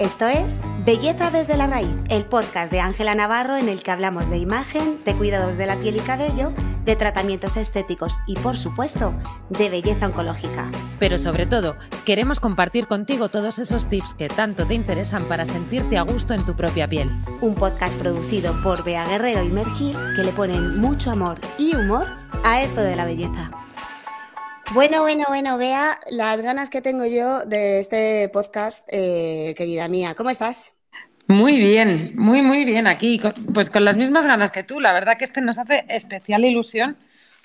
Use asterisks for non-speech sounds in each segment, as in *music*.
Esto es Belleza desde la raíz, el podcast de Ángela Navarro en el que hablamos de imagen, de cuidados de la piel y cabello, de tratamientos estéticos y, por supuesto, de belleza oncológica. Pero sobre todo, queremos compartir contigo todos esos tips que tanto te interesan para sentirte a gusto en tu propia piel. Un podcast producido por Bea Guerrero y Mergir que le ponen mucho amor y humor a esto de la belleza. Bueno, bueno, bueno, vea las ganas que tengo yo de este podcast, eh, querida mía. ¿Cómo estás? Muy bien, muy, muy bien aquí, pues con las mismas ganas que tú. La verdad que este nos hace especial ilusión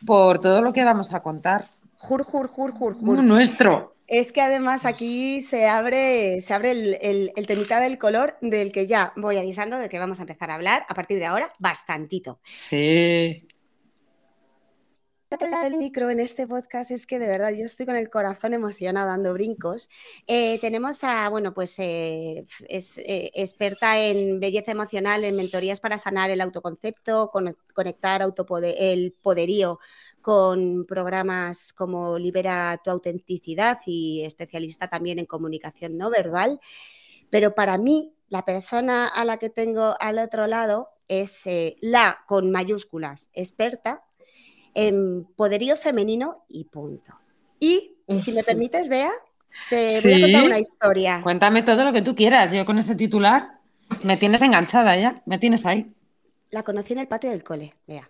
por todo lo que vamos a contar. Jur, jur, jur, jur, jur. nuestro. Es que además aquí se abre, se abre el, el, temita del color del que ya voy avisando de que vamos a empezar a hablar a partir de ahora bastantito. Sí otro lado del micro en este podcast es que de verdad yo estoy con el corazón emocionado dando brincos. Eh, tenemos a, bueno, pues eh, es eh, experta en belleza emocional, en mentorías para sanar el autoconcepto, conectar el poderío con programas como Libera tu autenticidad y especialista también en comunicación no verbal. Pero para mí, la persona a la que tengo al otro lado es la con mayúsculas experta en poderío femenino y punto. Y si me permites, Bea, te voy a contar una historia. Cuéntame todo lo que tú quieras. Yo con ese titular me tienes enganchada ya, me tienes ahí. La conocí en el patio del cole, Bea.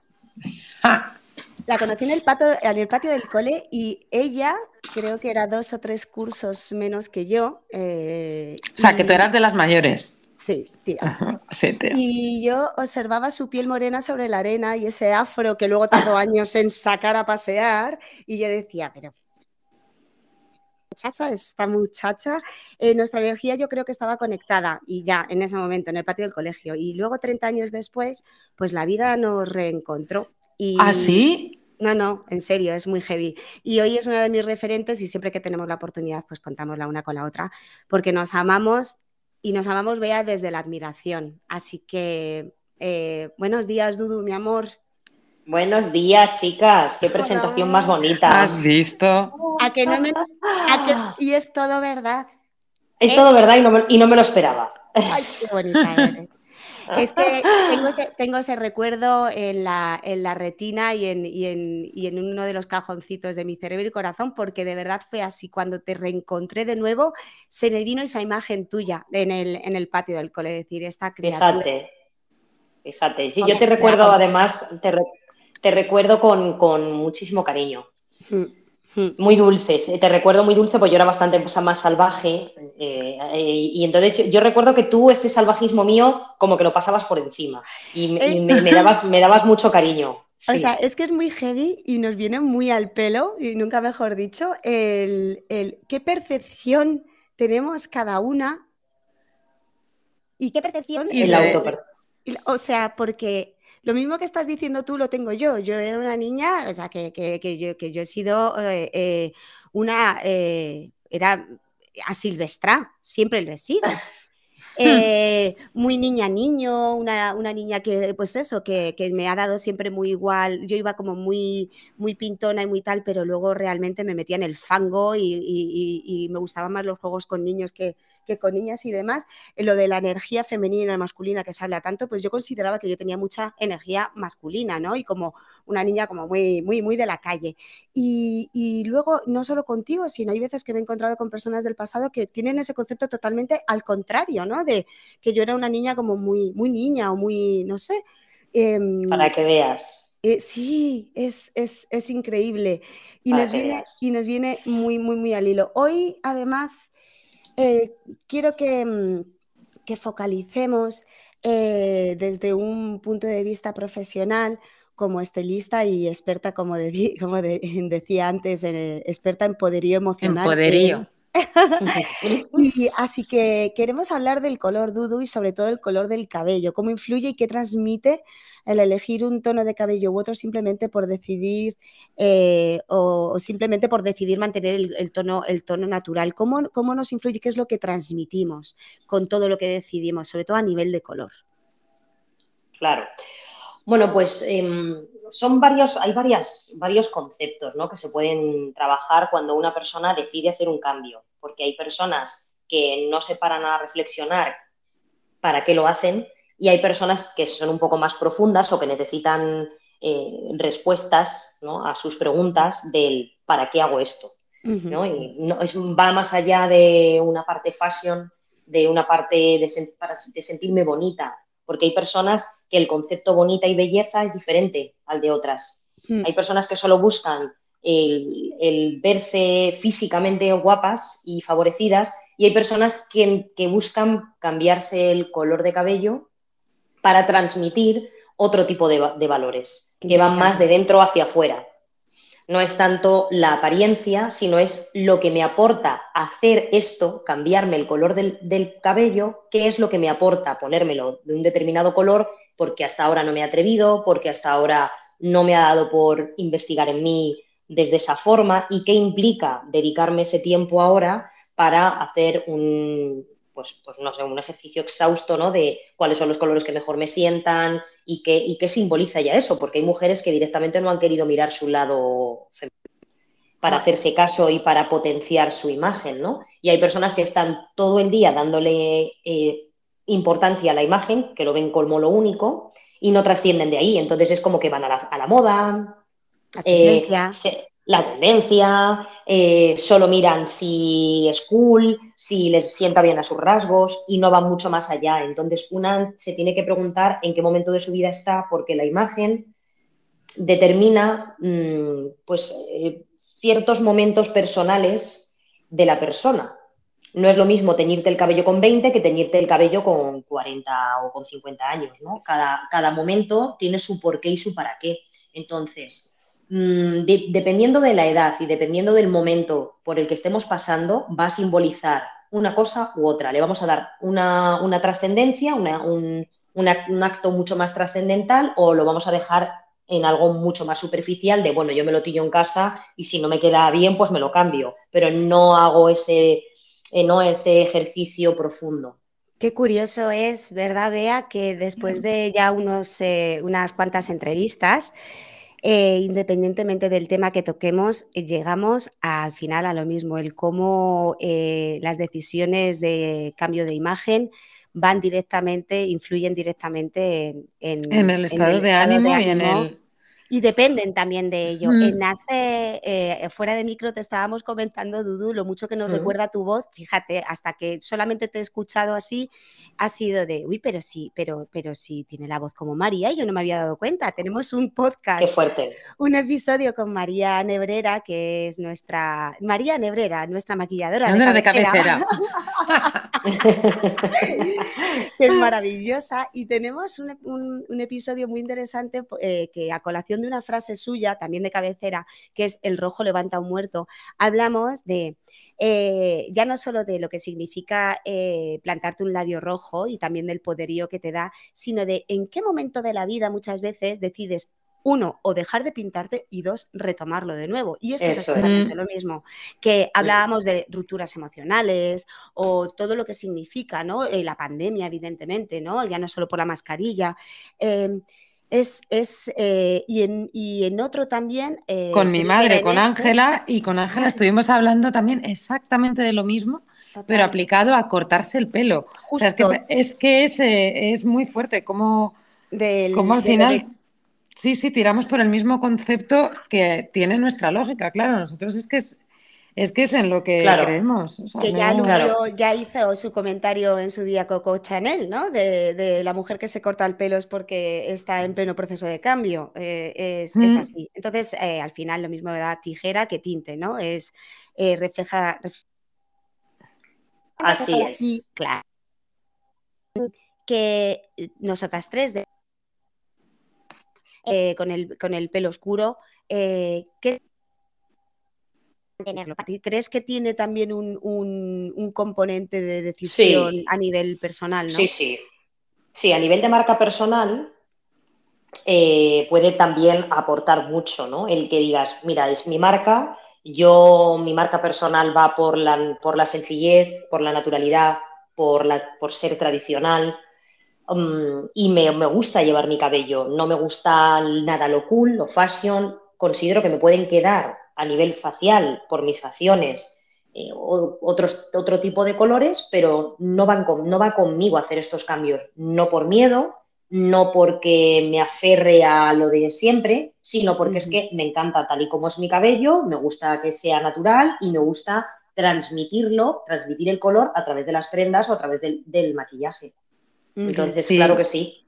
La conocí en el, patio, en el patio del cole y ella creo que era dos o tres cursos menos que yo. Eh, o sea, que tú eras de las mayores. Sí, tía. Y yo observaba su piel morena sobre la arena y ese afro que luego tardó años en sacar a pasear y yo decía, pero muchacha, esta muchacha, eh, nuestra energía yo creo que estaba conectada y ya en ese momento en el patio del colegio. Y luego 30 años después, pues la vida nos reencontró. Y... ¿Ah, sí? No, no, en serio, es muy heavy. Y hoy es una de mis referentes y siempre que tenemos la oportunidad, pues contamos la una con la otra, porque nos amamos y nos amamos, Bea, desde la admiración. Así que, eh, buenos días, Dudu, mi amor. Buenos días, chicas. Qué presentación más bonita. ¿Has visto? ¿A que no me... Y es todo verdad. Es, todo verdad y no, me... y no, me, lo esperaba. Ay, qué bonita eres. Es que *laughs* tengo ese, recuerdo en la, retina y en, uno de los cajoncitos de mi cerebro y corazón, porque de verdad fue así. Cuando te reencontré de nuevo, se me vino esa imagen tuya en el, patio del cole, decir, esta criatura. Fíjate, fíjate. Sí, yo te recuerdo además, te, recuerdo con, muchísimo cariño. Mm. Hmm. Muy dulces, te recuerdo muy dulce porque yo era bastante más salvaje eh, y entonces yo recuerdo que tú ese salvajismo mío como que lo pasabas por encima y, me, dabas, me dabas mucho cariño. O sea, es que es muy heavy y nos viene muy al pelo, y nunca mejor dicho, el, qué percepción tenemos cada una y qué percepción... Y el auto. O sea, porque lo mismo que estás diciendo tú lo tengo yo. Yo era una niña, o sea, que, yo, que yo, he sido eh, eh, una, eh, era a Silvestra, siempre lo he sido. Eh, muy niña niño, una, niña que, pues eso, que, me ha dado siempre muy igual. Yo iba como muy, muy pintona y muy tal, pero luego realmente me metía en el fango y, me gustaban más los juegos con niños que, con niñas y demás. Lo de la energía femenina y masculina que se habla tanto, pues yo consideraba que yo tenía mucha energía masculina, ¿no? Y como una niña como muy, muy, muy de la calle. Y, y luego, no solo contigo, sino hay veces que me he encontrado con personas del pasado que tienen ese concepto totalmente al contrario, ¿no? De que yo era una niña como muy, muy niña o muy, no sé. Em, Para que veas. Eh, sí, es, increíble. Y nos, viene, y nos viene muy, muy, muy al hilo. Hoy, además, eh, quiero que, mm, que focalicemos eh, desde un punto de vista profesional como estilista y experta, como, *laughs* como decía antes, experta en poderío emocional. En poderío. *laughs* *laughs* y así que queremos hablar del color dudu y sobre todo el color del cabello, cómo influye y qué transmite el elegir un tono de cabello u otro simplemente por decidir eh, o, simplemente por decidir mantener el, tono, el tono natural. ¿Cómo, ¿Cómo nos influye? ¿Qué es lo que transmitimos con todo lo que decidimos, sobre todo a nivel de color? Claro. Bueno, pues em, son varios, hay varias, varios conceptos ¿no? que se pueden trabajar cuando una persona decide hacer un cambio, porque hay personas que no se paran a reflexionar para qué lo hacen y hay personas que son un poco más profundas o que necesitan eh, respuestas a sus preguntas del para qué hago esto. ¿no? Y no, es, va más allá de una parte fashion, de una parte de, para, de sentirme bonita, porque hay personas que el concepto bonita y belleza es diferente al de otras. Hmm. Hay personas que solo buscan el, verse físicamente guapas y favorecidas y hay personas que, buscan cambiarse el color de cabello para transmitir otro tipo de, de valores, que van más de dentro hacia afuera. No es tanto la apariencia, sino es lo que me aporta hacer esto, cambiarme el color del, cabello, qué es lo que me aporta ponérmelo de un determinado color, porque hasta ahora no me he atrevido, porque hasta ahora no me ha dado por investigar en mí desde esa forma y qué implica dedicarme ese tiempo ahora para hacer un, pues, pues no sé, un ejercicio exhausto, ¿no? De cuáles son los colores que mejor me sientan y qué, y qué simboliza ya eso, porque hay mujeres que directamente no han querido mirar su lado femenino para hacerse caso y para potenciar su imagen, ¿no? Y hay personas que están todo el día dándole eh, importancia a la imagen, que lo ven como lo único, y no trascienden de ahí. Entonces es como que van a la, moda, eh, la tendencia, eh, solo miran si es cool, si les sienta bien a sus rasgos y no van mucho más allá. Entonces, una se tiene que preguntar en qué momento de su vida está, porque la imagen determina mm, pues, eh, ciertos momentos personales de la persona. No es lo mismo teñirte el cabello con 20 que teñirte el cabello con 40 o con 50 años, ¿no? Cada, cada momento tiene su porqué y su para qué. Entonces, Mm, dependiendo de la edad y dependiendo del momento por el que estemos pasando, va a simbolizar una cosa u otra. Le vamos a dar una, trascendencia, un, acto mucho más trascendental o lo vamos a dejar en algo mucho más superficial de, bueno, yo me lo tillo en casa y si no me queda bien, pues me lo cambio, pero no hago ese, eh, no ese ejercicio profundo. Qué curioso es, ¿verdad, Bea? Que después de ya unos, eh, unas cuantas entrevistas, eh, independientemente del tema que toquemos, eh, llegamos al final a lo mismo, el cómo eh, las decisiones de cambio de imagen van directamente, influyen directamente en, el estado, de, ánimo y en el y dependen también de ello. En hace, eh, fuera de micro te estábamos comentando, Dudu, lo mucho que nos recuerda tu voz. Fíjate, hasta que solamente te he escuchado así, ha sido de, uy, pero sí, pero, pero sí tiene la voz como María y yo no me había dado cuenta. Tenemos un podcast, Qué fuerte. un episodio con María Nebrera, que es nuestra, María Nebrera, nuestra maquilladora. De, de cabecera. *laughs* es maravillosa. Y tenemos un, episodio muy interesante eh, que a colación de una frase suya, también de cabecera, que es el rojo levanta un muerto, hablamos de... Eh, ya no solo de lo que significa eh, plantarte un labio rojo y también del poderío que te da, sino de en qué momento de la vida muchas veces decides uno, o dejar de pintarte y dos, retomarlo de nuevo. Y esto es exactamente lo mismo, que hablábamos de rupturas emocionales o todo lo que significa, ¿no? Eh, la pandemia, evidentemente, ¿no? Ya no solo por la mascarilla. Em, es, es eh, y, en, y, en, otro también. Eh, con mi madre, con Ángela, y con Ángela estuvimos hablando también exactamente de lo mismo, pero aplicado a cortarse el pelo. O sea, es que es, que es, muy fuerte, como, como al final. Sí, sí, tiramos por el mismo concepto que tiene nuestra lógica, claro. Nosotros es que es, es que es en lo que creemos. que ya, ya hizo su comentario en su día Coco Chanel, ¿no? De, la mujer que se corta el pelo es porque está en pleno proceso de cambio. Eh, es, mm. así. Entonces, eh, al final, lo mismo da tijera que tinte, ¿no? Es eh, refleja, Así es. claro. Que nosotras tres, de eh, con, el, con, el, pelo oscuro. Eh, ¿qué ¿Crees que tiene también un, un, componente de decisión a nivel personal? Sí, sí. Sí, a nivel de marca personal eh, puede también aportar mucho, ¿no? El que digas, mira, es mi marca, yo, mi marca personal va por la, por la sencillez, por la naturalidad, por, la, por ser tradicional, Mm, y me, gusta llevar mi cabello. No me gusta nada lo cool, lo fashion. Considero que me pueden quedar a nivel facial por mis facciones eh, otros, otro tipo de colores, pero no, van no va conmigo hacer estos cambios, no por miedo, no porque me aferre a lo de siempre, sino porque es que me encanta. Tal y como es mi cabello, me gusta que sea natural y me gusta transmitirlo, transmitir el color a través de las prendas o a través del, maquillaje. Entonces, claro que sí.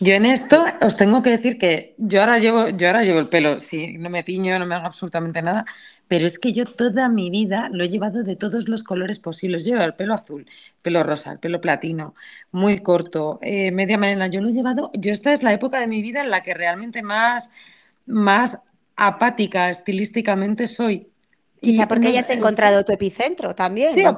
Yo en esto os tengo que decir que yo ahora llevo, yo ahora llevo el pelo, sí, no me tiño, no me hago absolutamente nada, pero es que yo toda mi vida lo he llevado de todos los colores posibles. Yo llevo el pelo azul, pelo rosa, el pelo platino, muy corto, eh, media melena. Yo lo he llevado, yo esta es la época de mi vida en la que realmente más, más apática estilísticamente soy. Quizá porque hayas encontrado tu epicentro también. Sí, o,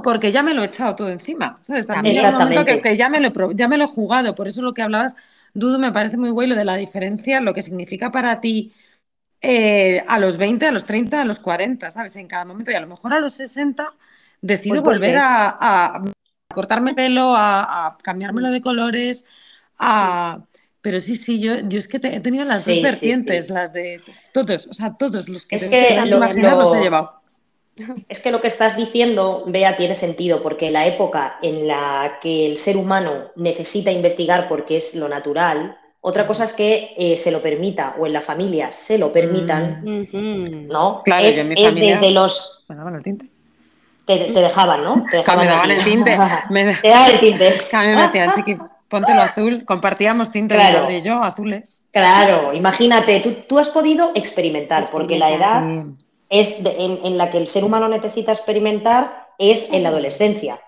porque, ya me lo he echado todo encima. También un momento que, ya, me lo, ya me lo he jugado. Por eso lo que hablabas, Dudu, me parece muy lo de la diferencia, lo que significa para ti eh, a los 20, a los 30, a los 40, ¿sabes? En cada momento. Y a lo mejor a los 60 decido pues volver a, cortarme pelo, a, cambiármelo de colores, a pero sí, sí, yo, yo es que he tenido las dos vertientes, las de todos, o sea, todos los que, es que los he llevado. Es que lo que estás diciendo, Bea, tiene sentido, porque la época en la que el ser humano necesita investigar porque es lo natural, otra cosa es que eh, se lo permita o en la familia se lo permitan, mm. ¿no? Claro, es, en mi familia desde los... Me daban el tinte. Te, dejaban, ¿no? Te *laughs* me daban el tinte. Me, *laughs* te daban el tinte. Que a mí me decían, chiqui, Póntelo azul, compartíamos tinta claro. y yo, azules. Claro, imagínate, tú, has podido experimentar, porque la edad es en, la que el ser humano necesita experimentar es en la adolescencia.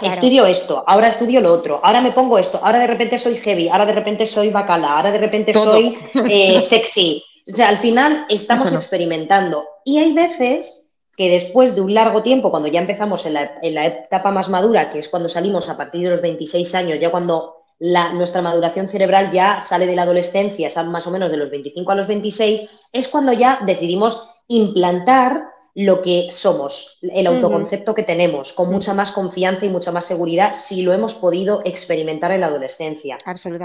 Estudio esto, ahora estudio lo otro, ahora me pongo esto, ahora de repente soy heavy, ahora de repente soy bacala, ahora de repente soy *laughs* eh, sexy. O sea, al final estamos experimentando. Y hay veces que después de un largo tiempo, cuando ya empezamos en la, en la, etapa más madura, que es cuando salimos a partir de los 26 años, ya cuando nuestra maduración cerebral ya sale de la adolescencia, más o menos de los 25 a los 26, es cuando ya decidimos implantar lo que somos, el autoconcepto que tenemos, con mucha más confianza y mucha más seguridad si lo hemos podido experimentar en la adolescencia.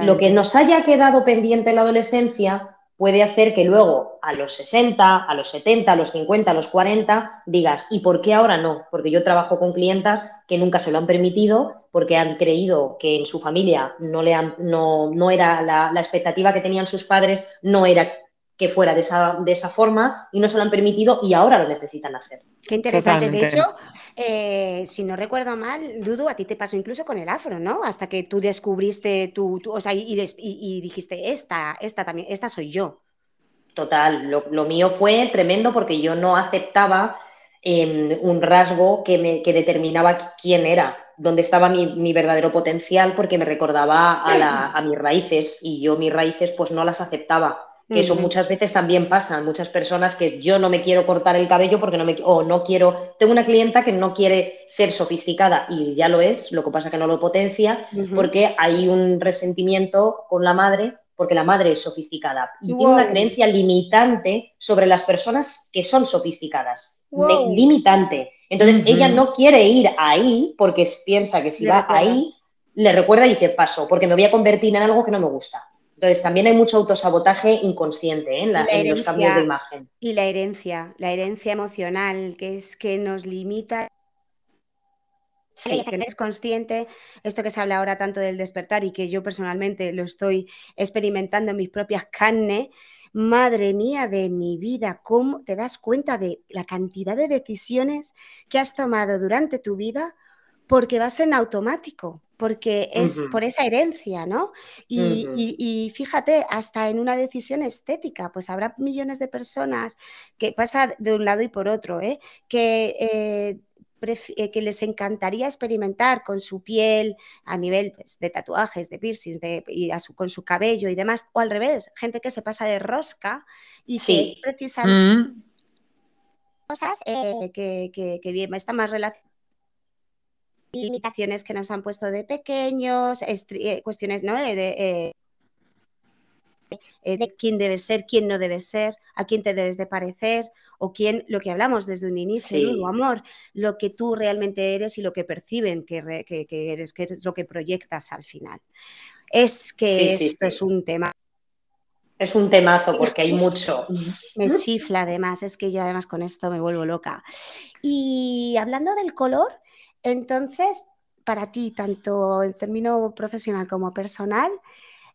Lo que nos haya quedado pendiente en la adolescencia puede hacer que luego a los 60, a los 70, a los 50, a los 40 digas, ¿y por qué ahora no? Porque yo trabajo con clientas que nunca se lo han permitido porque han creído que en su familia no, le no, no era la, expectativa que tenían sus padres, no era que fuera de esa, de esa, forma y no se lo han permitido y ahora lo necesitan hacer. Qué interesante. De hecho, eh, si no recuerdo mal, Dudu, a ti te pasó incluso con el afro, ¿no? Hasta que tú descubriste tu, o sea, y, y, dijiste, esta, esta también, esta soy yo. Total, lo, mío fue tremendo porque yo no aceptaba em, un rasgo que, me, que determinaba quién era, dónde estaba mi, mi verdadero potencial, porque me recordaba a, la, a mis raíces y yo mis raíces pues no las aceptaba que eso muchas veces también pasa, muchas personas que yo no me quiero cortar el cabello porque no me o no quiero, tengo una clienta que no quiere ser sofisticada y ya lo es, lo que pasa que no lo potencia porque hay un resentimiento con la madre porque la madre es sofisticada y tiene una creencia limitante sobre las personas que son sofisticadas, limitante. Entonces ella no quiere ir ahí porque piensa que si va ahí le recuerda y dice paso, porque me voy a convertir en algo que no me gusta. Entonces, también hay mucho autosabotaje inconsciente ¿eh? en, los cambios de imagen. Y la herencia, la herencia emocional, que es que nos limita. Sí. Que no es consciente, esto que se habla ahora tanto del despertar y que yo personalmente lo estoy experimentando en mis propias carnes, madre mía de mi vida, ¿cómo te das cuenta de la cantidad de decisiones que has tomado durante tu vida porque vas en automático? Porque es por esa herencia, ¿no? Y, fíjate, hasta en una decisión estética, pues habrá millones de personas que pasa de un lado y por otro, ¿eh? que, eh, eh, que les encantaría experimentar con su piel a nivel pues, de tatuajes, de piercings, de, y con su cabello y demás, o al revés, gente que se pasa de rosca y que es precisamente mm. cosas que, que, que está más relacionadas limitaciones que nos han puesto de pequeños, eh, cuestiones ¿no? Eh, eh, de, quién debe ser, quién no debe ser, a quién te debes de parecer, o quién, lo que hablamos desde un inicio, amor, lo que tú realmente eres y lo que perciben que, eres, que es lo que proyectas al final. Es que esto es un tema Es un temazo porque hay mucho. Me chifla además, es que yo además con esto me vuelvo loca. Y hablando del color, entonces, para ti, tanto en término profesional como personal,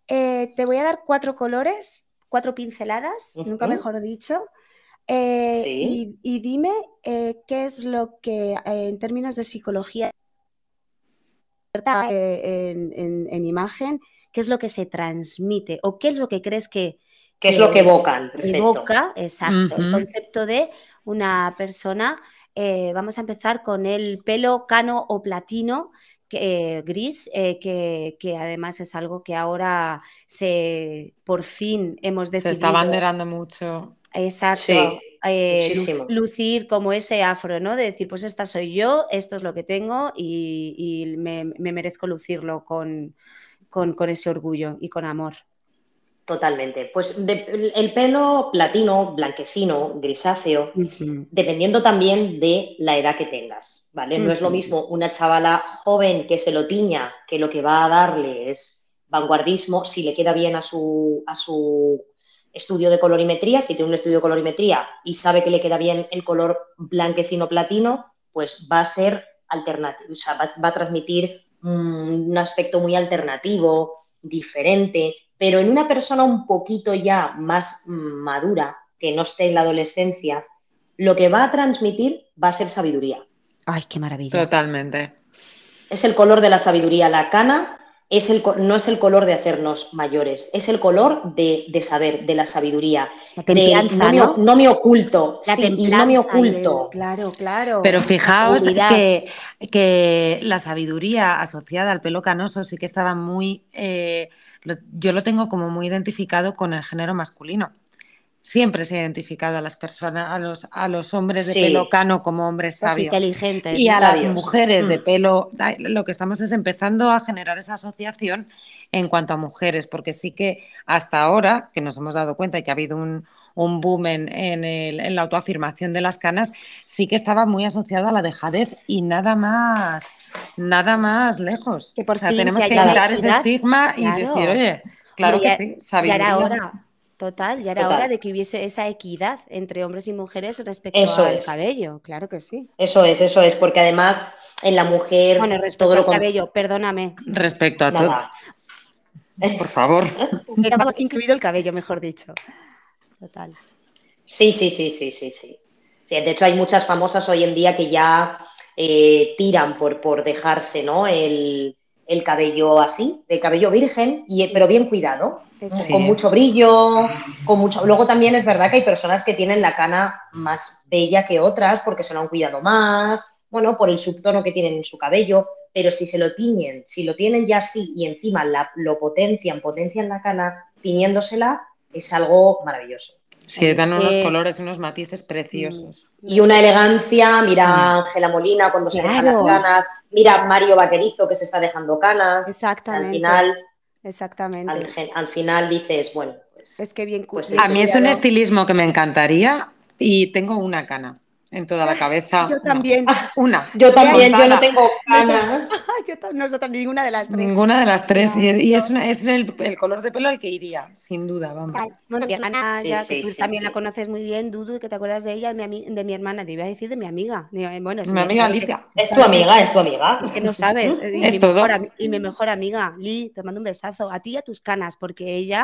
eh, te voy a dar cuatro colores, cuatro pinceladas, nunca mejor dicho. Eh, y, dime eh, qué es lo que en términos de psicología en, imagen, qué es lo que se transmite o qué es lo que crees que... ¿Qué es lo que evocan? Evoca, exacto, el concepto de una persona. Vamos a empezar con el pelo cano o platino, eh, gris, eh, que, además es algo que ahora se por fin hemos decidido. Se está banderando mucho. Exacto. Eh, lucir como ese afro, ¿no? De decir, pues esta soy yo, esto es lo que tengo y, me, merezco lucirlo con, con ese orgullo y con amor. Totalmente. Pues el pelo platino, blanquecino, grisáceo, dependiendo también de la edad que tengas, ¿vale? No es lo mismo una chavala joven que se lo tiña, que lo que va a darle es vanguardismo, si le queda bien a su, a su estudio de colorimetría, si tiene un estudio de colorimetría y sabe que le queda bien el color blanquecino platino, pues va a ser alternativo, o sea, va, va a transmitir un aspecto muy alternativo, diferente, pero en una persona un poquito ya más madura, que no esté en la adolescencia, lo que va a transmitir va a ser sabiduría. Ay, qué maravilla. Totalmente. Es el color de la sabiduría. La cana es el, no es el color de hacernos mayores, es el color de, saber, de la sabiduría. La no, ¿no? me oculto. La sí, no me oculto. claro, claro. Pero fijaos que, que, la sabiduría asociada al pelo canoso sí que estaba muy... Eh, yo lo tengo como muy identificado con el género masculino. Siempre se ha identificado a las personas, a los, a los hombres de pelo cano como hombres sabios. inteligentes. Y a las mujeres de mm. pelo, lo que estamos es empezando a generar esa asociación en cuanto a mujeres, porque sí que hasta ahora, que nos hemos dado cuenta que ha habido un, un boom en, la autoafirmación de las canas, sí que estaba muy asociado a la dejadez y nada más, nada más lejos. Que por o sea, tenemos que quitar ese estigma y decir, oye, claro que sí, hora, total, ya era hora de que hubiese esa equidad entre hombres y mujeres respecto al cabello, claro que sí. Eso es, eso es, porque además en la mujer... Bueno, respecto al cabello, perdóname. Respecto a todo. Por favor. Incluido el cabello, mejor dicho total. Sí, sí, sí, sí, sí, sí. de hecho, hay muchas famosas hoy en día que ya eh, tiran por, por dejarse ¿no? el, cabello así, el cabello virgen, y, pero bien cuidado, con mucho brillo, con mucho. Luego también es verdad que hay personas que tienen la cana más bella que otras porque se lo han cuidado más, bueno, por el subtono que tienen en su cabello, pero si se lo tiñen, si lo tienen ya así y encima lo potencian, potencian la cana tiñéndosela, es algo maravilloso. Sí, dan unos colores, unos matices preciosos. Mm. Y una elegancia, mira a mm. Ángela Molina cuando se deja las canas, mira Mario Vaquerizo que se está dejando canas. Exactamente. al final, Exactamente. Al, final dices, bueno, pues, es que bien. Pues, a mí es un estilismo que me encantaría y tengo una cana en toda la cabeza. Yo también. Una. Yo también, yo no tengo canas. *laughs* yo nosotros, ninguna de las tres. Ninguna de las tres. y, es, es el, color de pelo al que iría, sin duda, vamos. Bueno, mi hermana, ya, que tú también la conoces muy bien, Dudu, que te acuerdas de ella, de mi, de mi hermana, te iba a decir de mi amiga. Bueno, es mi amiga Alicia. Es tu amiga, es tu amiga. Es que no sabes. Y, es mi todo. Mejor, y mi mejor amiga, Lee, te mando un besazo. A ti y a tus canas, porque ella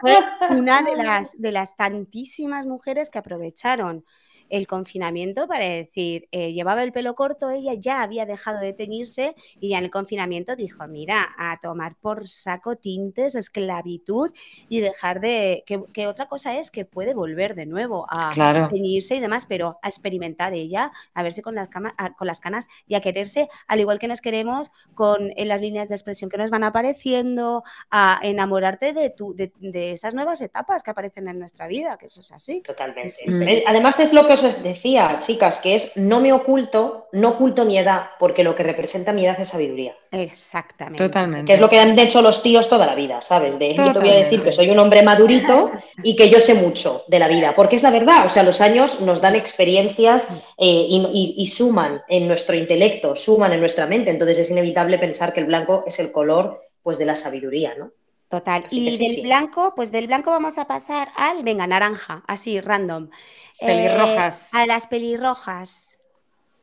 fue *laughs* una de las, de las tantísimas mujeres que aprovecharon el confinamiento para decir, eh, llevaba el pelo corto, ella ya había dejado de teñirse y ya en el confinamiento dijo, mira, a tomar por saco tintes, esclavitud y dejar de, que, otra cosa es que puede volver de nuevo a teñirse y demás, pero a experimentar ella, a verse con las, con las canas y a quererse, al igual que nos queremos con en las líneas de expresión que nos van apareciendo, a enamorarte de, tu, de, esas nuevas etapas que aparecen en nuestra vida, que eso es así. Totalmente. Además es lo que os decía, chicas, que es no me oculto, no oculto mi edad, porque lo que representa mi edad es sabiduría. Exactamente. Totalmente. Que es lo que han hecho los tíos toda la vida, ¿sabes? De yo te voy a decir que soy un hombre madurito y que yo sé mucho de la vida, porque es la verdad, o sea, los años nos dan experiencias eh, y, suman en nuestro intelecto, suman en nuestra mente, entonces es inevitable pensar que el blanco es el color pues de la sabiduría, ¿no? Total. y del blanco, pues del blanco vamos a pasar al, venga, naranja, así, random. Pelirrojas. Eh, a las pelirrojas.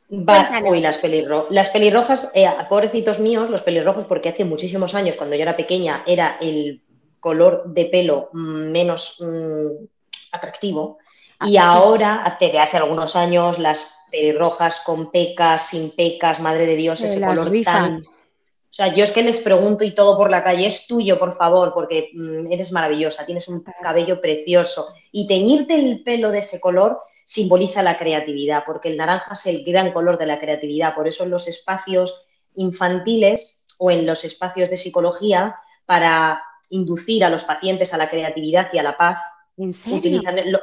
uy, las, pelirro las pelirrojas, eh, pobrecitos míos, los pelirrojos, porque hace muchísimos años, cuando yo era pequeña, era el color de pelo menos mm, atractivo. Ah, y ahora, hace, de hace algunos años, las pelirrojas con pecas, sin pecas, madre de Dios, ese color tan sea, yo es que les pregunto y todo por la calle, es tuyo, por favor, porque mm, eres maravillosa, tienes un cabello precioso. Y teñirte el pelo de ese color simboliza la creatividad, porque el naranja es el gran color de la creatividad. Por eso en los espacios infantiles o en los espacios de psicología, para inducir a los pacientes a la creatividad y a la paz, utilizan, el,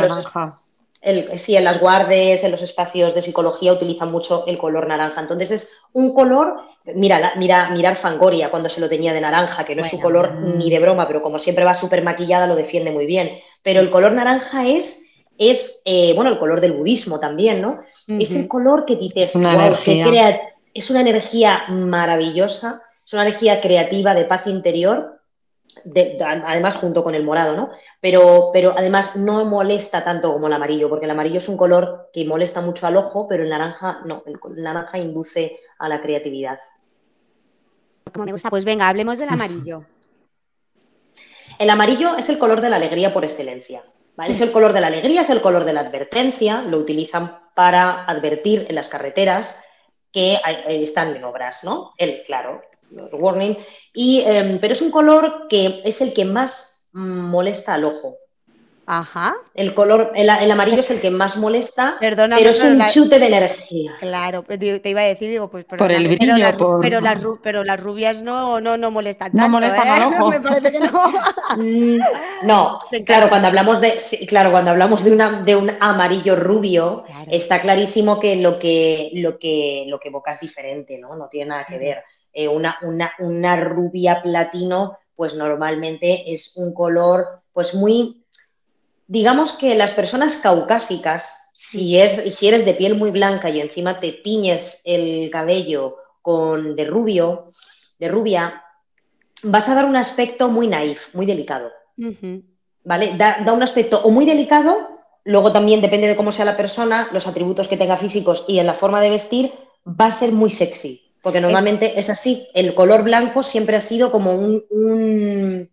naranja sí, en las guardes, en los espacios de psicología utilizan mucho el color naranja. Entonces es un color, mira, mira mirar Fangoria cuando se lo tenía de naranja, que no es su color ni de broma, pero como siempre va súper maquillada lo defiende muy bien. Pero el color naranja es, es eh, bueno, el color del budismo también, ¿no? Es el color que dices, es una, energía. es una energía maravillosa, es una energía creativa de paz interior además junto con el morado, ¿no? Pero, pero además no molesta tanto como el amarillo, porque el amarillo es un color que molesta mucho al ojo, pero el naranja no, el, naranja induce a la creatividad. Como me gusta, pues venga, hablemos del amarillo. *laughs* El amarillo es el color de la alegría por excelencia. ¿vale? Es el color de la alegría, es el color de la advertencia, lo utilizan para advertir en las carreteras que están en obras, ¿no? El, claro, warning, y, em, pero es un color que es el que más molesta al ojo. Ajá. El color, el, amarillo es el que más molesta, pero es un chute de energía. Claro, te iba a decir, digo, pues por el brillo, pero, las, pero, las, rubias no, no, no molestan tanto. No molestan ¿eh? al ojo. *laughs* Me parece que no. Mm, no, claro, cuando hablamos de, claro, cuando hablamos de, una, de un amarillo rubio, está clarísimo que lo que, lo que lo que evoca es diferente, ¿no? No tiene nada que ver. Eh, una, una, rubia platino, pues normalmente es un color, pues muy, digamos que las personas caucásicas, si, es, si eres de piel muy blanca y encima te tiñes el cabello con de rubio, de rubia, vas a dar un aspecto muy naif, muy delicado. ¿Vale? Da, da, un aspecto o muy delicado, luego también depende de cómo sea la persona, los atributos que tenga físicos y en la forma de vestir, va a ser muy sexy. Porque normalmente es, así. El color blanco siempre ha sido como un, un,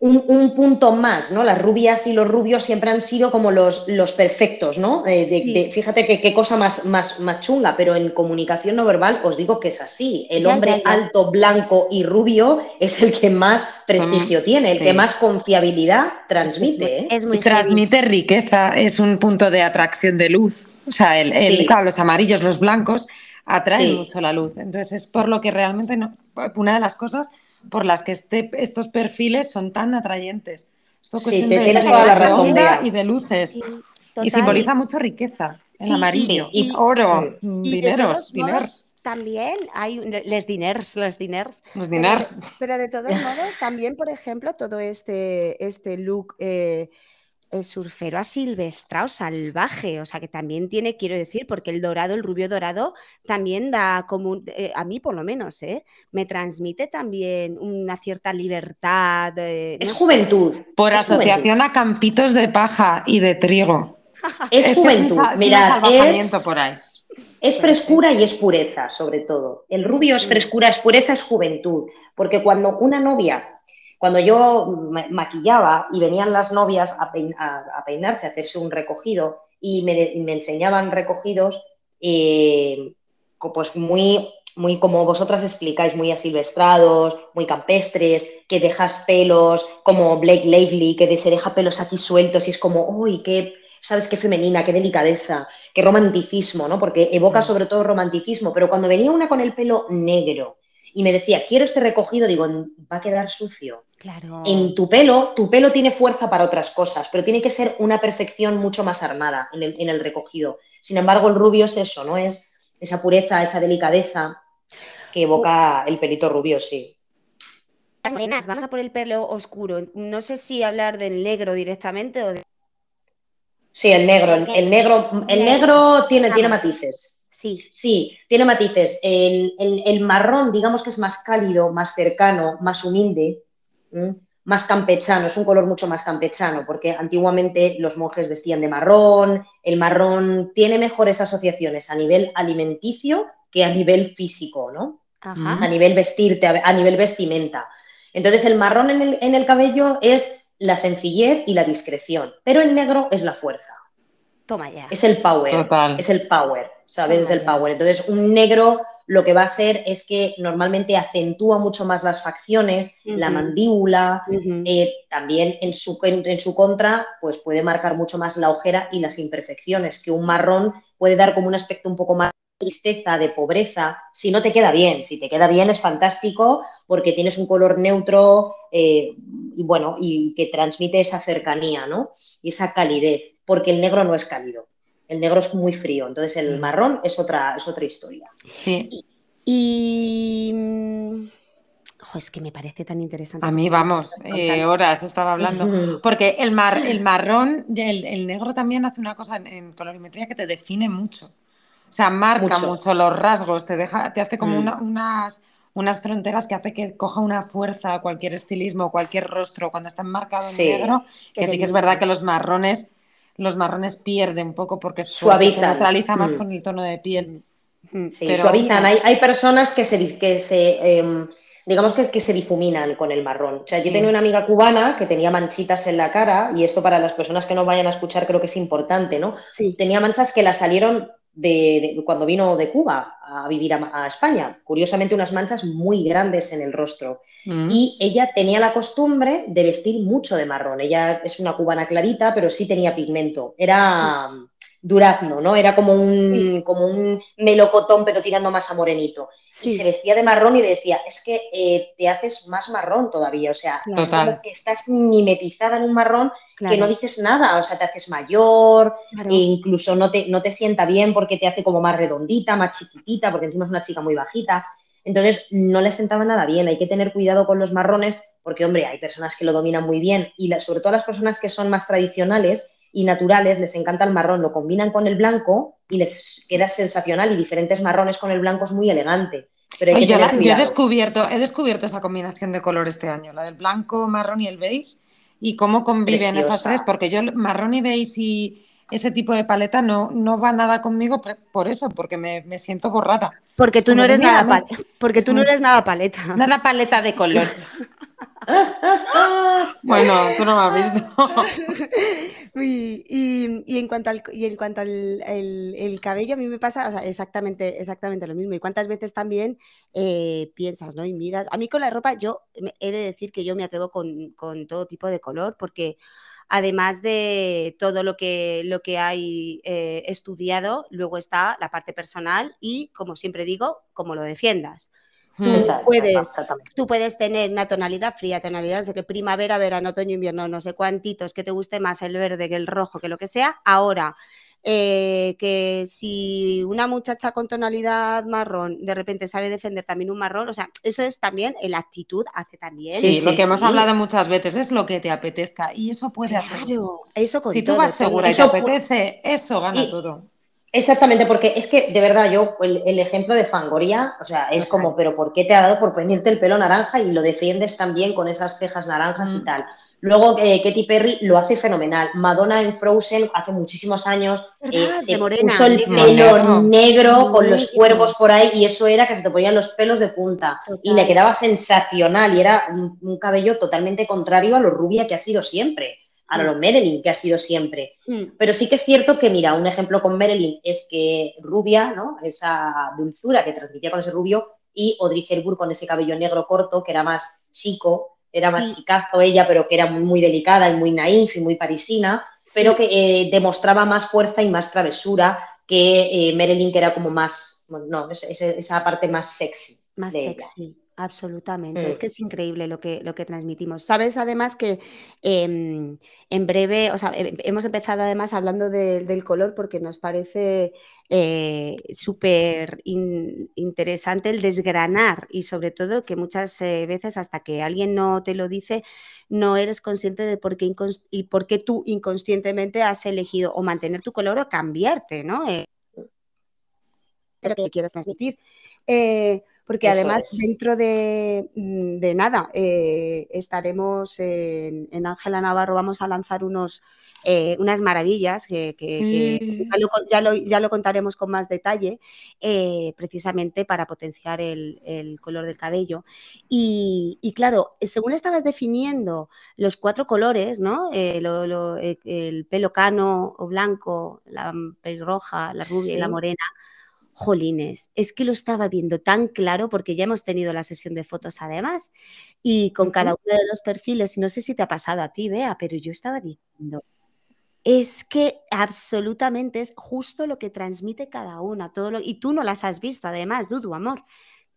un, punto más, ¿no? Las rubias y los rubios siempre han sido como los, los perfectos, ¿no? Eh, fíjate que qué cosa más, más, más chunga, pero en comunicación no verbal os digo que es así. El hombre alto, blanco y rubio es el que más prestigio tiene, el que más confiabilidad transmite. Es, ¿eh? transmite riqueza, es un punto de atracción de luz. O sea, el, los amarillos, los blancos atrae mucho la luz. Entonces es por lo que realmente no, una de las cosas por las que este, estos perfiles son tan atrayentes. Esto cuestión de, la y de luces. y simboliza mucha riqueza, el amarillo, y, oro, dineros, dineros. También hay les diners, les diners. Los diners. Pero, de todos modos, también, por ejemplo, todo este, este look eh, el surfero asilvestrado, salvaje, o sea que también tiene, quiero decir, porque el dorado, el rubio dorado, también da como, eh, a mí por lo menos, ¿eh? me transmite también una cierta libertad. es juventud. Por asociación a campitos de paja y de trigo. *laughs* es, juventud, mira, es, por ahí. Es frescura y es pureza, sobre todo. El rubio es frescura, es pureza, es juventud. Porque cuando una novia cuando yo maquillaba y venían las novias a, peinarse, a hacerse un recogido y me, enseñaban recogidos, eh, pues muy, muy como vosotras explicáis, muy asilvestrados, muy campestres, que dejas pelos, como Blake Lively, que se deja pelos aquí sueltos y es como, uy, qué, ¿sabes? Qué femenina, qué delicadeza, qué romanticismo, ¿no? Porque evoca mm. sobre todo romanticismo, pero cuando venía una con el pelo negro y me decía, quiero este recogido, digo, va a quedar sucio. Claro. En tu pelo, tu pelo tiene fuerza para otras cosas, pero tiene que ser una perfección mucho más armada en el, recogido. Sin embargo, el rubio es eso, ¿no? Es esa pureza, esa delicadeza que evoca el pelito rubio, sí. vamos a por el pelo oscuro. No sé si hablar del negro directamente o de. Sí, el negro. El, negro, el negro tiene, tiene matices. sí. Sí, tiene matices. El, marrón, digamos que es más cálido, más cercano, más humilde, más campechano, es un color mucho más campechano, porque antiguamente los monjes vestían de marrón, el marrón tiene mejores asociaciones a nivel alimenticio que a nivel físico, ¿no? A nivel vestirte, a nivel vestimenta. Entonces el marrón en el, en el cabello es la sencillez y la discreción, pero el negro es la fuerza. Toma ya. Es el power. Total. Es el power, ¿sabes? es el power. Entonces, un negro lo que va a ser es que normalmente acentúa mucho más las facciones, la mandíbula, eh, también en su, en, su contra, pues puede marcar mucho más la ojera y las imperfecciones, que un marrón puede dar como un aspecto un poco más tristeza, de pobreza, si no te queda bien. Si te queda bien es fantástico porque tienes un color neutro eh, y bueno, y que transmite esa cercanía, ¿no? Y esa calidez, porque el negro no es cálido. El negro es muy frío, entonces el mm. marrón es otra, es otra historia. Sí. Y, es que me parece tan interesante. A mí, vamos, eh, horas estaba hablando. *laughs* Porque el, mar, el marrón, el, el, negro también hace una cosa en colorimetría que te define mucho. O sea, marca mucho, los rasgos, te, deja, te hace como mm. unas, unas fronteras que hace que coja una fuerza cualquier estilismo, cualquier rostro cuando está marcado en negro, que sí que es verdad que los marrones, los marrones pierden un poco porque, se neutraliza más mm. con el tono de piel. Sí, suavizan. Hay, hay, personas que se, que se em, digamos que, que, se difuminan con el marrón. O sea, yo tenía una amiga cubana que tenía manchitas en la cara, y esto para las personas que no vayan a escuchar creo que es importante, ¿no? Tenía manchas que la salieron de, cuando vino de Cuba a vivir a, España. Curiosamente, unas manchas muy grandes en el rostro. Mm. Y ella tenía la costumbre de vestir mucho de marrón. Ella es una cubana clarita, pero sí tenía pigmento. Era mm. durazno, ¿no? Era como un, como un melocotón, pero tirando más a morenito. Y se vestía de marrón y decía, es que eh, te haces más marrón todavía. O sea, es como que estás mimetizada en un marrón que no dices nada, o sea, te haces mayor, e incluso no te, no te sienta bien porque te hace como más redondita, más chiquitita, porque encima es una chica muy bajita. Entonces, no le sentaba nada bien. Hay que tener cuidado con los marrones porque, hombre, hay personas que lo dominan muy bien y sobre todo las personas que son más tradicionales y naturales les encanta el marrón, lo combinan con el blanco y les queda sensacional y diferentes marrones con el blanco es muy elegante. Pero yo, yo, he descubierto, he descubierto esa combinación de color este año, la del blanco, marrón y el beige y cómo conviven esas tres, porque yo marrón y beige y ese tipo de paleta no, no va nada conmigo por eso, porque me, siento borrada. Porque tú no eres nada porque tú no eres nada paleta. *laughs* Nada paleta de color. *laughs* bueno, tú no me has visto. *laughs* y, en cuanto al, y en cuanto al el, cabello, a mí me pasa exactamente, exactamente lo mismo. Y cuántas veces también eh, piensas, ¿no? Y miras. A mí con la ropa, yo he de decir que yo me atrevo con, con todo tipo de color, porque además de todo lo que, lo que hay eh, estudiado, luego está la parte personal y, como siempre digo, cómo lo defiendas. Tú, puedes, tú puedes tener una tonalidad fría, tonalidad, sé que primavera, verano, otoño, invierno, no sé cuántitos, que te guste más el verde que el rojo, que lo que sea. Ahora, eh, que si una muchacha con tonalidad marrón de repente sabe defender también un marrón, o sea, eso es también, la actitud hace también. Sí, lo que hemos hablado muchas veces es lo que te apetezca y eso puede hacer. Eso si tú vas segura y te apetece, eso gana todo. Exactamente, porque es que de verdad yo, el, ejemplo de Fangoria, o sea, es como, pero ¿por qué te ha dado por ponerte el pelo naranja y lo defiendes también con esas cejas naranjas y mm. tal? Luego, eh, Katy Perry lo hace fenomenal. Madonna en Frozen hace muchísimos años eh, se puso el pelo negro con los cuervos por ahí y eso era que se te ponían los pelos de punta y le quedaba sensacional y era un, cabello totalmente contrario a lo rubia que ha sido siempre, a lo mm. Marilyn que ha sido siempre. Mm. Pero sí que es cierto que, mira, un ejemplo con Marilyn es que rubia, ¿no? Esa dulzura que transmitía con ese rubio y Audrey Hepburn con ese cabello negro corto que era más chico era más chicazo ella, pero que era muy, delicada y muy naif y muy parisina, pero que eh, demostraba más fuerza y más travesura que eh, Marilyn, que era como más, no, esa, parte más sexy. Más sexy. Absolutamente, es mm. que es increíble lo que, lo que transmitimos. Sabes además que em, en breve, o sea, hemos empezado además hablando del color porque nos parece eh, súper interesante el desgranar y sobre todo que muchas eh, veces hasta que alguien no te lo dice, no eres consciente de por qué, y por qué tú inconscientemente has elegido o mantener tu color o cambiarte, ¿no? Eh, lo que quieres transmitir. Eh, porque además dentro de, mm, nada eh, estaremos en Ángela Navarro, vamos a lanzar unos, eh, unas maravillas que, ya, lo, contaremos con más detalle, precisamente para potenciar el, color del cabello. Y, claro, según estabas definiendo los cuatro colores, ¿no? el pelo cano o blanco, la roja, la rubia y la morena, jolines, es que lo estaba viendo tan claro porque ya hemos tenido la sesión de fotos además y con cada uno de los perfiles, y no sé si te ha pasado a ti, Bea, pero yo estaba diciendo, es que absolutamente es justo lo que transmite cada una, todo lo, y tú no las has visto además, Dudu, amor.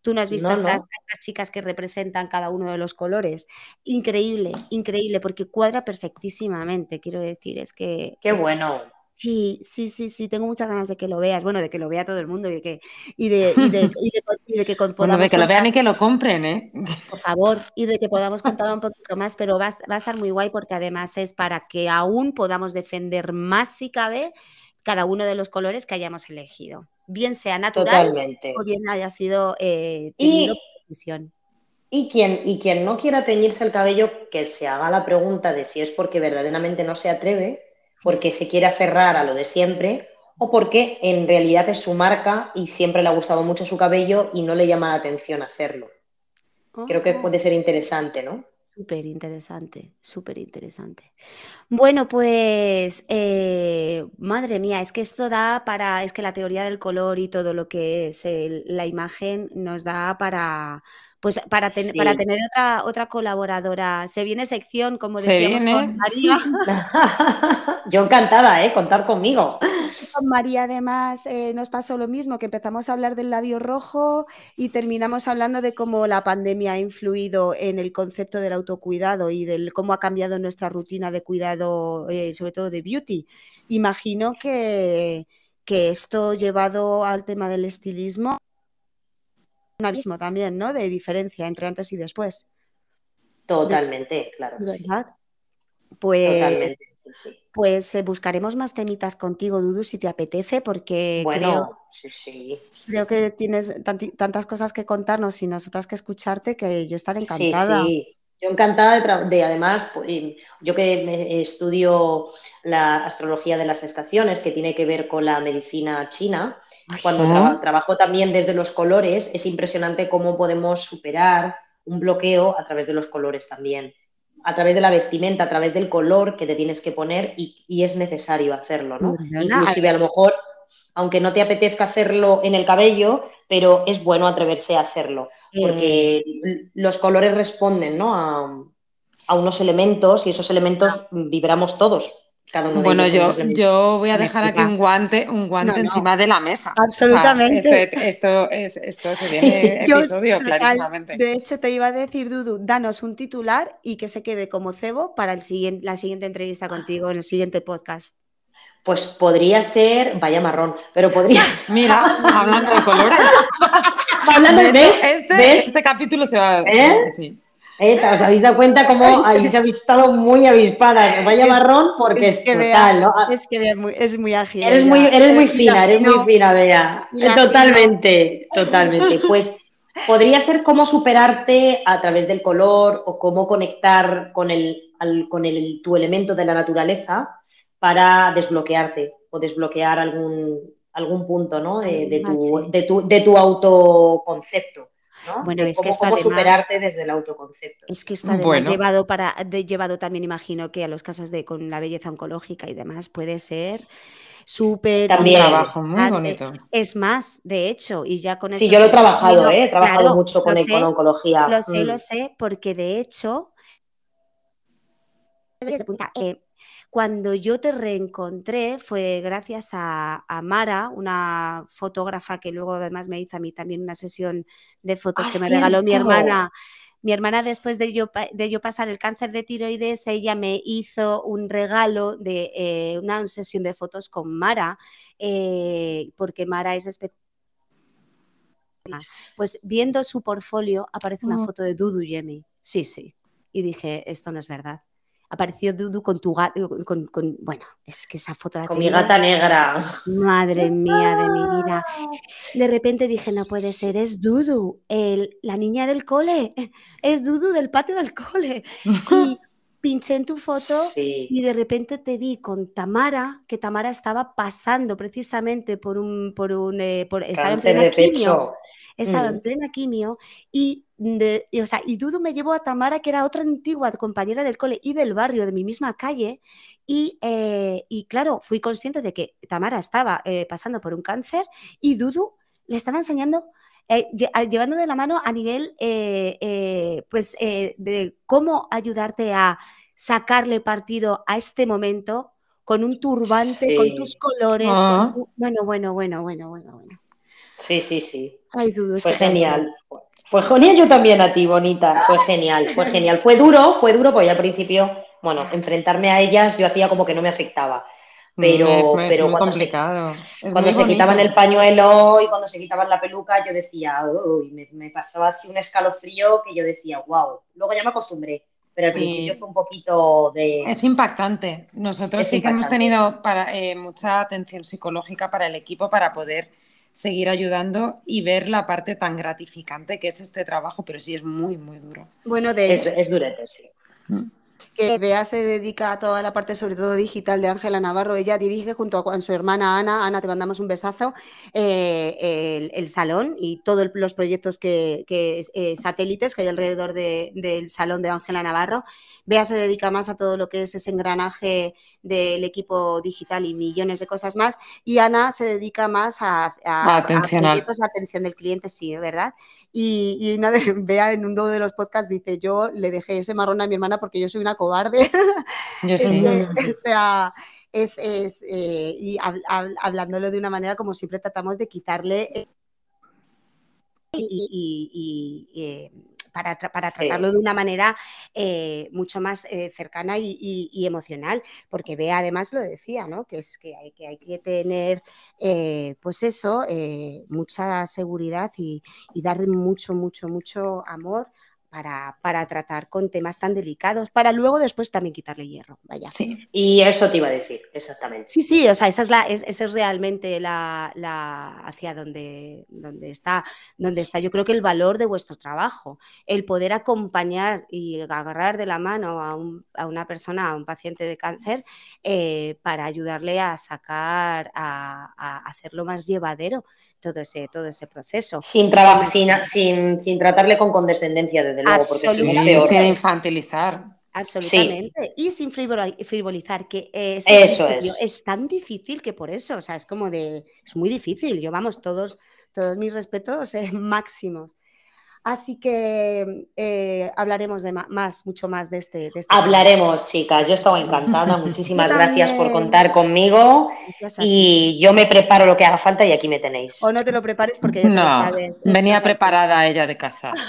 Tú no has visto estas, estas, chicas que representan cada uno de los colores. Increíble, increíble, porque cuadra perfectísimamente, quiero decir, es que... Qué bueno. Sí, sí, sí, sí, tengo muchas ganas de que lo veas, bueno, de que lo vea todo el mundo y de que, y de, y de, y de, que bueno, de que lo vean y que lo compren, ¿eh? Por favor, y de que podamos contar un poquito más, pero va, va, a estar muy guay porque además es para que aún podamos defender más si cabe cada uno de los colores que hayamos elegido, bien sea natural o bien haya sido eh, tenido y, Y quien, y quien no quiera teñirse el cabello, que se haga la pregunta de si es porque verdaderamente no se atreve porque se quiere aferrar a lo de siempre o porque en realidad es su marca y siempre le ha gustado mucho su cabello y no le llama la atención hacerlo. Creo que puede ser interesante, ¿no? Súper interesante, súper interesante. Bueno, pues, eh, madre mía, es que esto da para, es que la teoría del color y todo lo que es la imagen nos da para, pues para, para tener otra, otra colaboradora, se viene sección, como decíamos con María. *laughs* Yo encantada, ¿eh? Contar conmigo. Con María además eh, nos pasó lo mismo, que empezamos a hablar del labio rojo y terminamos hablando de cómo la pandemia ha influido en el concepto del autocuidado y de cómo ha cambiado nuestra rutina de cuidado, eh, sobre todo de beauty. Imagino que, que esto llevado al tema del estilismo un abismo también, ¿no? De diferencia entre antes y después. Totalmente, claro. Pues, pues eh, buscaremos más temitas contigo, Dudu, si te apetece, porque bueno, sí. creo que tienes tantas cosas que contarnos y nosotras que escucharte que yo estaré encantada. Sí, sí. Yo encantada de, además, pues, yo que estudio la astrología de las estaciones, que tiene que ver con la medicina china, cuando trabajo también desde los colores, es impresionante cómo podemos superar un bloqueo a través de los colores también, a través de la vestimenta, a través del color que te tienes que poner y, es necesario hacerlo, ¿no? Inclusive a lo mejor, aunque no te apetezca hacerlo en el cabello, pero es bueno atreverse a hacerlo porque eh, los colores responden a, unos elementos y esos elementos vibramos todos. Cada uno bueno, yo, yo voy a dejar aquí un guante, un guante encima de la mesa. Absolutamente. esto, es, esto se viene *laughs* episodio, clarísimamente. De hecho, te iba a decir, Dudu, danos un titular y que se quede como cebo para el siguiente, la siguiente entrevista contigo en el siguiente podcast. Pues podría ser, vaya marrón, pero podría. *laughs* Mira, hablando de colores. *laughs* hablando de, este, este capítulo se va a. ¿Eh? Sí. ¿Eh? ¿Os habéis dado cuenta cómo habéis estado muy avispadas? *laughs* Vaya marrón porque es, que total, ¿no? Es que es muy, es muy ágil. Eres muy, eres muy fina, eres muy fina, Bea. Totalmente, totalmente. Pues podría ser cómo superarte a través del color o cómo conectar con, el, con el, tu elemento de la naturaleza para desbloquearte o desbloquear algún, algún punto ¿no? de, tu, de, tu, de, tu, autoconcepto. ¿no? Bueno, es cómo, que cómo superarte desde el autoconcepto. Es que está además llevado para llevado también imagino que a los casos de con la belleza oncológica y demás puede ser súper también trabajo muy bonito. Es más, de hecho, y ya con Sí, yo lo he trabajado, ¿eh? he trabajado mucho con, con, oncología. Lo sé, lo mm. sé, porque de hecho eh, cuando yo te reencontré fue gracias a, Mara, una fotógrafa que luego además me hizo a mí también una sesión de fotos que me regaló mi hermana. Mi hermana, después de yo, de yo pasar el cáncer de tiroides, ella me hizo un regalo de eh, una sesión de fotos con Mara, eh, porque Mara es especial. Pues viendo su portfolio aparece una mm. foto de Dudu Yemi. Sí, sí. Y dije, esto no es verdad apareció Dudu con tu gato, con, bueno, es que esa foto la Con mi gata negra. Madre mía de mi vida. *laughs* De repente dije, no puede ser, es Dudu, el, la niña del cole, es Dudu del patio del cole. *laughs* Y pinché en tu foto y de repente te vi con Tamara, que Tamara estaba pasando precisamente por un, por un, eh, por, estaba en plena quimio, estaba en mm. plena quimio y, o sea, y Dudu me llevó a Tamara, que era otra antigua compañera del cole y del barrio de mi misma calle y, eh, y claro, fui consciente de que Tamara estaba eh, pasando por un cáncer y Dudu le estaba enseñando llevando de la mano a nivel pues, de cómo ayudarte a sacarle partido a este momento con un turbante, con tus colores. Ah. Bueno, bueno, bueno, bueno, bueno, bueno. Sí, sí, sí. fue genial. Fue genial yo también a ti, bonita. Fue genial, fue genial. Fue duro, fue duro, porque al principio, bueno, enfrentarme a ellas yo hacía como que no me afectaba. Mm, pero, pero cuando complicado. Se, cuando se quitaban el pañuelo y cuando se quitaban la peluca, yo decía, uy, me, me, pasaba así un escalofrío que yo decía, wow. Luego ya me acostumbré pero al principio fue un poquito de... Es impactante. Nosotros sí que hemos tenido para, eh, mucha atención psicológica para el equipo para poder seguir ayudando y ver la parte tan gratificante que es este trabajo, pero sí es muy, muy duro. Bueno, de hecho... Es, durete, sí. Mm que Bea se dedica a toda la parte, sobre todo digital, de Ángela Navarro. Ella dirige junto a su hermana Ana, Ana, te mandamos un besazo, eh, el, salón y todos los proyectos que, eh, satélites que hay alrededor del salón de Ángela Navarro. Bea se dedica más a todo lo que es ese engranaje del equipo digital y millones de cosas más. Y Ana se dedica más a, proyectos de atención del cliente, sí, ¿verdad? Y, y una de, *laughs* Bea en uno de los podcasts dice, yo le dejé ese marrón a mi hermana porque yo soy una cobarde. *laughs* Yo *laughs* sí. o sea, es, eh, y hablándolo de una manera como siempre tratamos de quitarle eh, y, eh, para, tratarlo de una manera mucho más cercana y, emocional, porque Bea además lo decía, ¿no? Que es que hay que, hay que tener, pues eso, mucha seguridad y, y dar mucho, mucho, mucho amor para, tratar con temas tan delicados, para luego después también quitarle hierro. Vaya. Sí. Y eso te iba a decir, exactamente. Sí, sí, o sea, esa es la, es, realmente la, hacia donde, donde está, donde está, yo creo que el valor de vuestro trabajo, el poder acompañar y agarrar de la mano a, una persona, a un paciente de cáncer, eh, para ayudarle a sacar, a hacerlo más llevadero todo ese, todo ese proceso. Sin, trabajo, sin, sin, sin, tratarle con condescendencia, desde luego, porque Sin infantilizar. Absolutamente. Y sin frivolizar, que es, eso es. es tan difícil que por eso, o sea, es como de, es muy difícil. Yo, vamos, todos, todos mis respetos eh, máximos. Así que eh, hablaremos de más, mucho más de este. este hablaremos, chicas. Yo estaba encantada. *laughs* Muchísimas gracias por contar conmigo. Y yo me preparo lo que haga falta y aquí me tenéis. O no te lo prepares porque ya no, sabes. Venía preparada ella de casa. *laughs*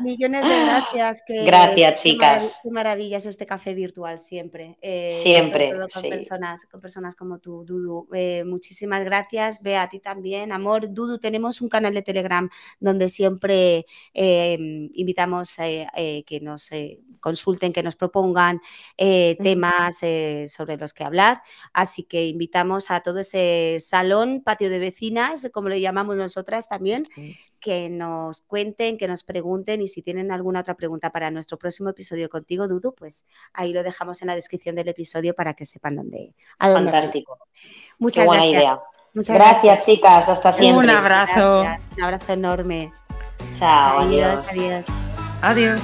Millones de gracias. gracias, chicas. Qué maravilla es este café virtual siempre. Eh, siempre. con, personas, con personas como tú, Dudu. Eh, muchísimas gracias. Ve a ti también. Amor, Dudu, tenemos un canal de Telegram donde siempre em, invitamos eh, eh, que nos eh, consulten, que nos propongan temas sobre los que hablar. Así que invitamos a todo ese salón, patio de vecinas, como le llamamos nosotras también, que nos cuenten, que nos pregunten y si tienen alguna otra pregunta para nuestro próximo episodio contigo, Dudu, pues ahí lo dejamos en la descripción del episodio para que sepan dónde. Fantástico. Muchas buena gracias. idea gracias, chicas. Hasta siempre. Un abrazo. Un abrazo enorme. Chao. adiós. Adiós. adiós.